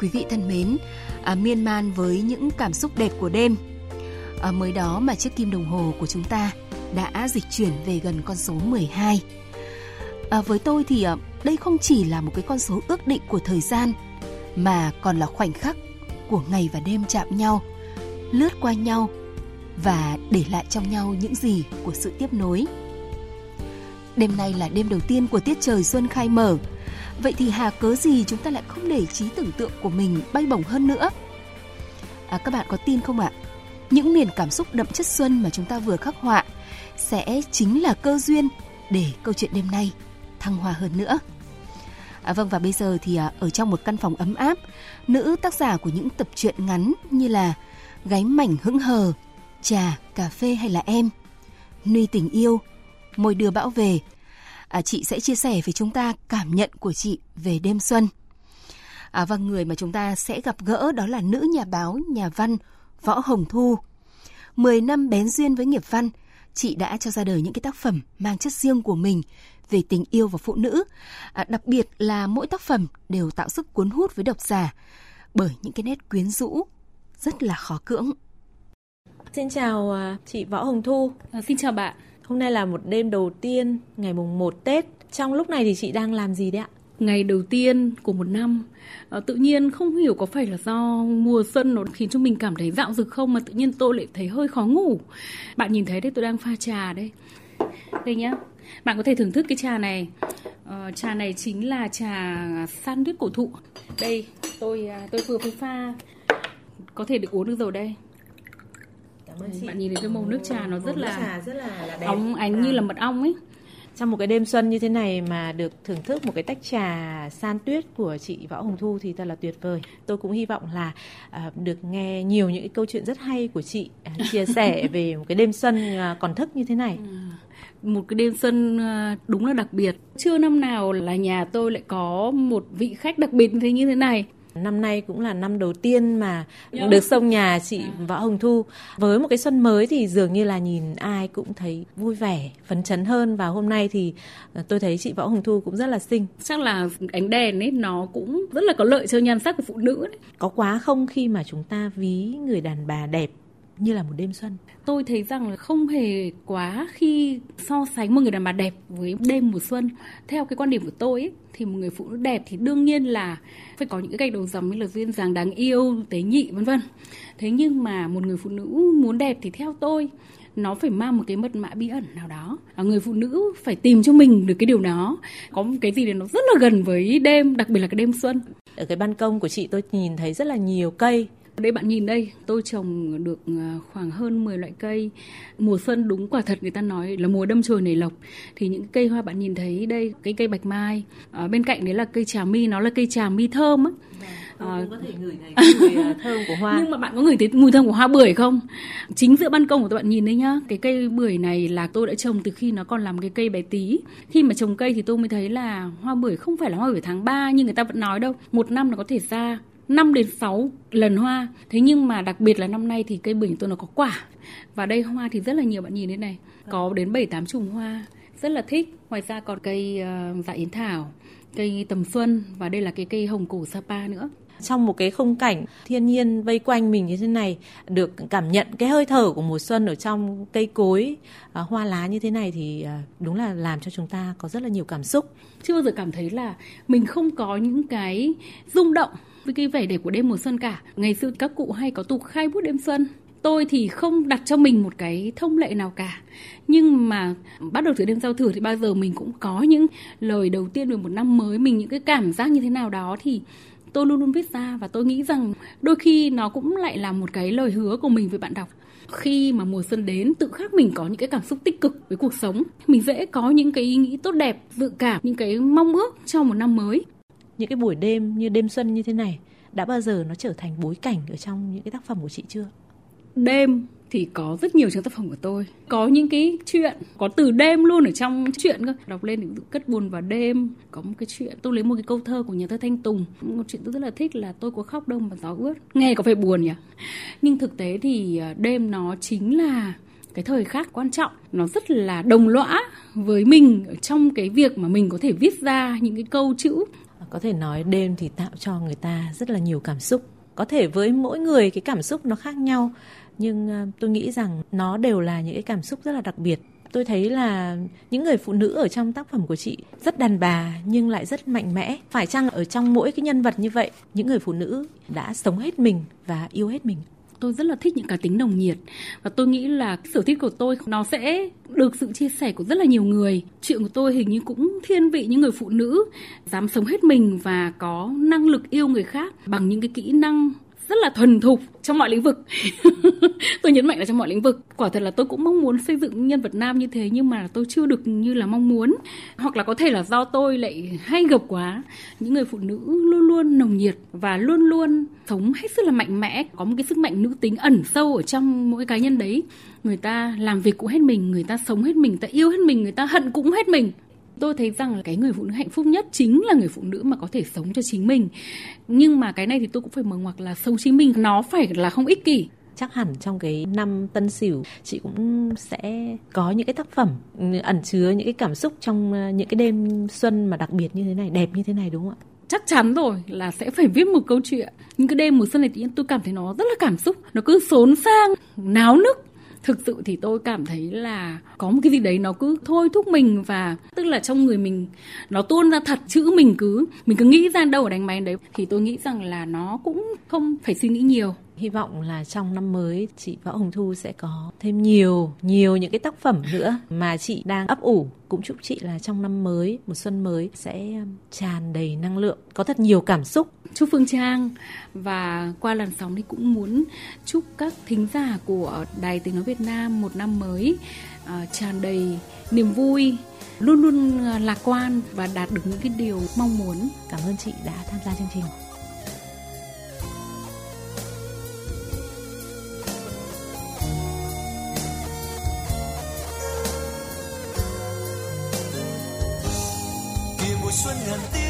Quý vị thân mến, à, miên man với những cảm xúc đẹp của đêm. À, mới đó mà chiếc kim đồng hồ của chúng ta đã dịch chuyển về gần con số 12. À, với tôi thì à, đây không chỉ là một cái con số ước định của thời gian mà còn là khoảnh khắc của ngày và đêm chạm nhau, lướt qua nhau và để lại trong nhau những gì của sự tiếp nối. Đêm nay là đêm đầu tiên của tiết trời xuân khai mở. Vậy thì hà cớ gì chúng ta lại không để trí tưởng tượng của mình bay bổng hơn nữa? À, các bạn có tin không ạ? Những miền cảm xúc đậm chất xuân mà chúng ta vừa khắc họa sẽ chính là cơ duyên để câu chuyện đêm nay thăng hoa hơn nữa. À, vâng và bây giờ thì à, ở trong một căn phòng ấm áp, nữ tác giả của những tập truyện ngắn như là Gáy mảnh hững hờ, Trà, cà phê hay là em, Nuy tình yêu, Môi đưa bão về. À, chị sẽ chia sẻ với chúng ta cảm nhận của chị về đêm xuân. À, và người mà chúng ta sẽ gặp gỡ đó là nữ nhà báo, nhà văn Võ Hồng Thu. 10 năm bén duyên với nghiệp văn, chị đã cho ra đời những cái tác phẩm mang chất riêng của mình về tình yêu và phụ nữ. À, đặc biệt là mỗi tác phẩm đều tạo sức cuốn hút với độc giả bởi những cái nét quyến rũ rất là khó cưỡng. Xin chào à, chị Võ Hồng Thu. À, xin chào bạn. Hôm nay là một đêm đầu tiên ngày mùng 1 Tết. Trong lúc này thì chị đang làm gì đấy ạ? Ngày đầu tiên của một năm. À, Tự nhiên không hiểu có phải là do mùa xuân nó khiến cho mình cảm thấy dạo dực không Mà tự nhiên tôi lại thấy hơi khó ngủ. Bạn nhìn thấy đấy tôi đang pha trà đây. Đây nhá. Bạn có thể thưởng thức cái trà này. Uh, Trà này chính là trà san tuyết cổ thụ. Đây tôi à, tôi vừa mới pha. Có thể được uống được rồi đây ơn chị. Bạn nhìn thấy cái màu nước trà nó rất là, trà rất là, là đẹp. óng ánh à. như là mật ong ấy. Trong một cái đêm xuân như thế này mà được thưởng thức một cái tách trà san tuyết của chị Võ Hồng Thu thì thật là tuyệt vời. Tôi cũng hy vọng là uh, được nghe nhiều những cái câu chuyện rất hay của chị uh, chia sẻ về một cái đêm xuân uh, còn thức như thế này. Ừ một cái đêm xuân đúng là đặc biệt. Chưa năm nào là nhà tôi lại có một vị khách đặc biệt như thế như thế này. Năm nay cũng là năm đầu tiên mà được sông nhà chị. Võ Hồng Thu. Với một cái xuân mới thì dường như là nhìn ai cũng thấy vui vẻ, phấn chấn hơn và hôm nay thì ờ, tôi thấy chị Võ Hồng Thu cũng rất là xinh. Chắc là ánh đèn ấy nó cũng rất là có lợi cho nhan sắc của phụ nữ đấy. Có quá không khi mà chúng ta ví người đàn bà đẹp như là một đêm xuân. Tôi thấy rằng là không hề quá khi so sánh một người đàn bà đẹp với đêm mùa xuân. Theo cái quan điểm của tôi ấy, thì một người phụ nữ đẹp thì đương nhiên là phải có những cái gạch đầu dòng như là duyên dáng đáng yêu tế nhị vân vân. Thế nhưng mà một người phụ nữ muốn đẹp thì theo tôi nó phải mang một cái mật mã bí ẩn nào đó. Và người phụ nữ phải tìm cho mình được cái điều đó. Có một cái gì để nó rất là gần với đêm đặc biệt là cái đêm xuân. Ở cái ban công của chị tôi nhìn thấy rất là nhiều cây đây bạn nhìn đây, tôi trồng được à, khoảng hơn 10 loại cây. Mùa xuân đúng quả thật người ta nói là mùa đâm chồi nảy lộc. Thì những cây hoa bạn nhìn thấy đây, cái cây bạch mai. Ở bên cạnh đấy là cây trà mi, nó là cây trà mi thơm á. À, có thể ngửi thấy mùi thơm của hoa. Nhưng mà bạn có ngửi thấy mùi thơm của hoa bưởi không? Chính giữa ban công của các bạn nhìn đấy nhá, cái cây bưởi này là tôi đã trồng từ khi nó còn làm cái cây bé tí. Khi mà trồng cây thì tôi mới thấy là hoa bưởi không phải là hoa bưởi tháng 3 như người ta vẫn nói đâu. Một năm nó có thể ra 5 đến 6 lần hoa. Thế nhưng mà đặc biệt là năm nay thì cây bình tôi nó có quả. Và đây hoa thì rất là nhiều bạn nhìn đến này. Có đến 7 8 chùm hoa. Rất là thích. Ngoài ra còn cây uh, dạ yến thảo, cây tầm xuân và đây là cái cây hồng cổ Sapa nữa trong một cái khung cảnh thiên nhiên vây quanh mình như thế này được cảm nhận cái hơi thở của mùa xuân ở trong cây cối à, hoa lá như thế này thì à, đúng là làm cho chúng ta có rất là nhiều cảm xúc. Chưa bao giờ cảm thấy là mình không có những cái rung động với cái vẻ đẹp của đêm mùa xuân cả. Ngày xưa các cụ hay có tục khai bút đêm xuân. Tôi thì không đặt cho mình một cái thông lệ nào cả. Nhưng mà bắt đầu từ đêm giao thừa thì bao giờ mình cũng có những lời đầu tiên về một năm mới mình những cái cảm giác như thế nào đó thì tôi luôn luôn viết ra và tôi nghĩ rằng đôi khi nó cũng lại là một cái lời hứa của mình với bạn đọc. Khi mà mùa xuân đến tự khắc mình có những cái cảm xúc tích cực với cuộc sống. Mình dễ có những cái ý nghĩ tốt đẹp dự cảm những cái mong ước cho một năm mới. Những cái buổi đêm như đêm xuân như thế này đã bao giờ nó trở thành bối cảnh ở trong những cái tác phẩm của chị chưa? Đêm thì có rất nhiều trong tác phẩm của tôi. Có những cái chuyện có từ đêm luôn ở trong chuyện cơ. Đọc lên thì cất buồn vào đêm. Có một cái chuyện, tôi lấy một cái câu thơ của nhà thơ thanh tùng. Một chuyện tôi rất là thích là tôi có khóc đâu mà gió ướt. Nghe có phải buồn nhỉ? Nhưng thực tế thì à, đêm nó chính là cái thời khắc quan trọng. Nó rất là đồng lõa với mình trong cái việc mà mình có thể viết ra những cái câu chữ. Có thể nói đêm thì tạo cho người ta rất là nhiều cảm xúc. Có thể với mỗi người cái cảm xúc nó khác nhau nhưng à, tôi nghĩ rằng nó đều là những cái cảm xúc rất là đặc biệt. Tôi thấy là những người phụ nữ ở trong tác phẩm của chị rất đàn bà nhưng lại rất mạnh mẽ. Phải chăng ở trong mỗi cái nhân vật như vậy, những người phụ nữ đã sống hết mình và yêu hết mình? Tôi rất là thích những cá tính nồng nhiệt và tôi nghĩ là sở thích của tôi nó sẽ được sự chia sẻ của rất là nhiều người. Chuyện của tôi hình như cũng thiên vị những người phụ nữ dám sống hết mình và có năng lực yêu người khác bằng những cái kỹ năng rất là thuần thục trong mọi lĩnh vực. Tôi nhấn mạnh là trong mọi lĩnh vực. Quả thật là tôi cũng mong muốn xây dựng nhân vật nam như thế, nhưng mà tôi chưa được như là mong muốn. Hoặc là có thể là do tôi lại hay gặp quá. Những người phụ nữ luôn luôn nồng nhiệt và luôn luôn sống hết sức là mạnh mẽ, có một cái sức mạnh nữ tính ẩn sâu ở trong mỗi cá nhân đấy. Người ta làm việc cũng hết mình, người ta sống hết mình, người ta yêu hết mình, người ta hận cũng hết mình tôi thấy rằng là cái người phụ nữ hạnh phúc nhất chính là người phụ nữ mà có thể sống cho chính mình. Nhưng mà cái này thì tôi cũng phải mở ngoặc là sống chính mình nó phải là không ích kỷ. Chắc hẳn trong cái năm tân sửu chị cũng sẽ có những cái tác phẩm ẩn chứa những cái cảm xúc trong ờ, những cái đêm xuân mà đặc biệt như thế này đẹp như thế này đúng không ạ? Chắc chắn rồi là sẽ phải viết một câu chuyện. Những cái đêm mùa xuân này tự nhiên tôi cảm thấy nó rất là cảm xúc. Nó cứ xốn sang náo nức thực sự thì tôi cảm thấy là có một cái gì đấy nó cứ thôi thúc mình và tức là trong người mình nó tuôn ra thật chữ mình cứ mình cứ nghĩ ra đâu ở đánh máy đấy. Thì tôi nghĩ rằng là nó cũng không phải suy nghĩ nhiều. Hy vọng là trong năm mới chị Võ Hồng Thu sẽ có thêm nhiều nhiều những cái tác phẩm nữa mà chị đang ấp ủ. Cũng chúc chị là trong năm mới một xuân mới sẽ um, tràn đầy năng lượng, có thật nhiều cảm xúc chúc Phương Trang. Và qua làn sóng thì cũng muốn chúc các thính giả của Đài Tiếng nói Việt Nam một năm mới uh, tràn đầy niềm vui luôn luôn uh, lạc quan và đạt được những cái điều mong muốn. Cảm ơn chị đã tham gia chương trình. Mùa xuân ngàn tia